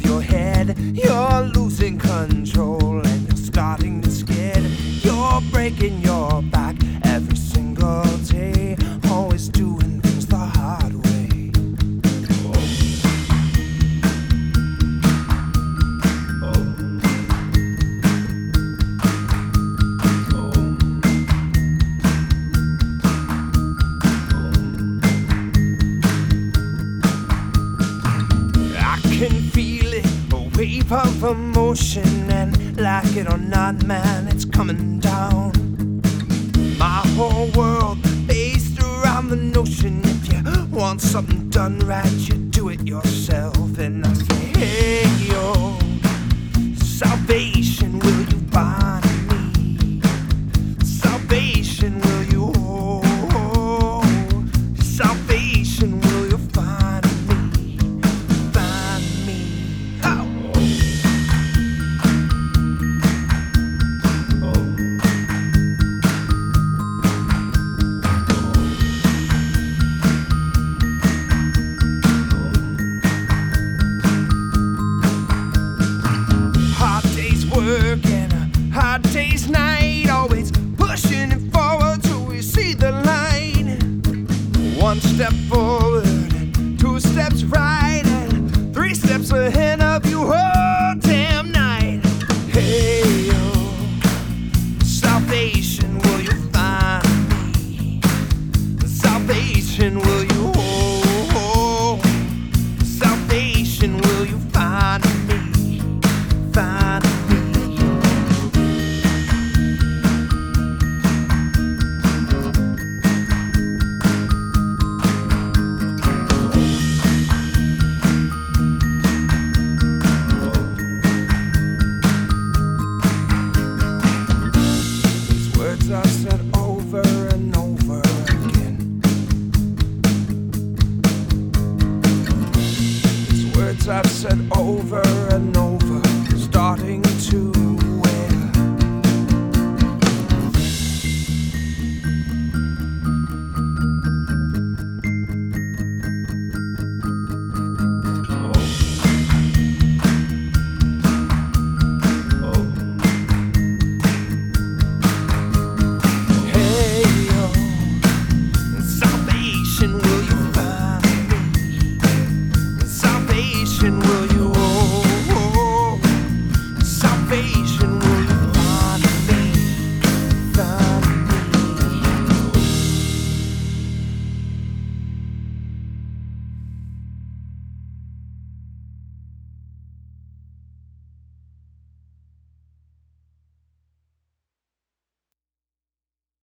of your head. You're losing control and you're starting to skid. You're breaking your back. Wave of emotion, and like it or not, man, it's coming down. My whole world based around the notion if you want something done right, you do it yourself. Hard day's night. Always pushing it forward till we see the line. One step forward, two steps right, and three steps ahead I've said over and over,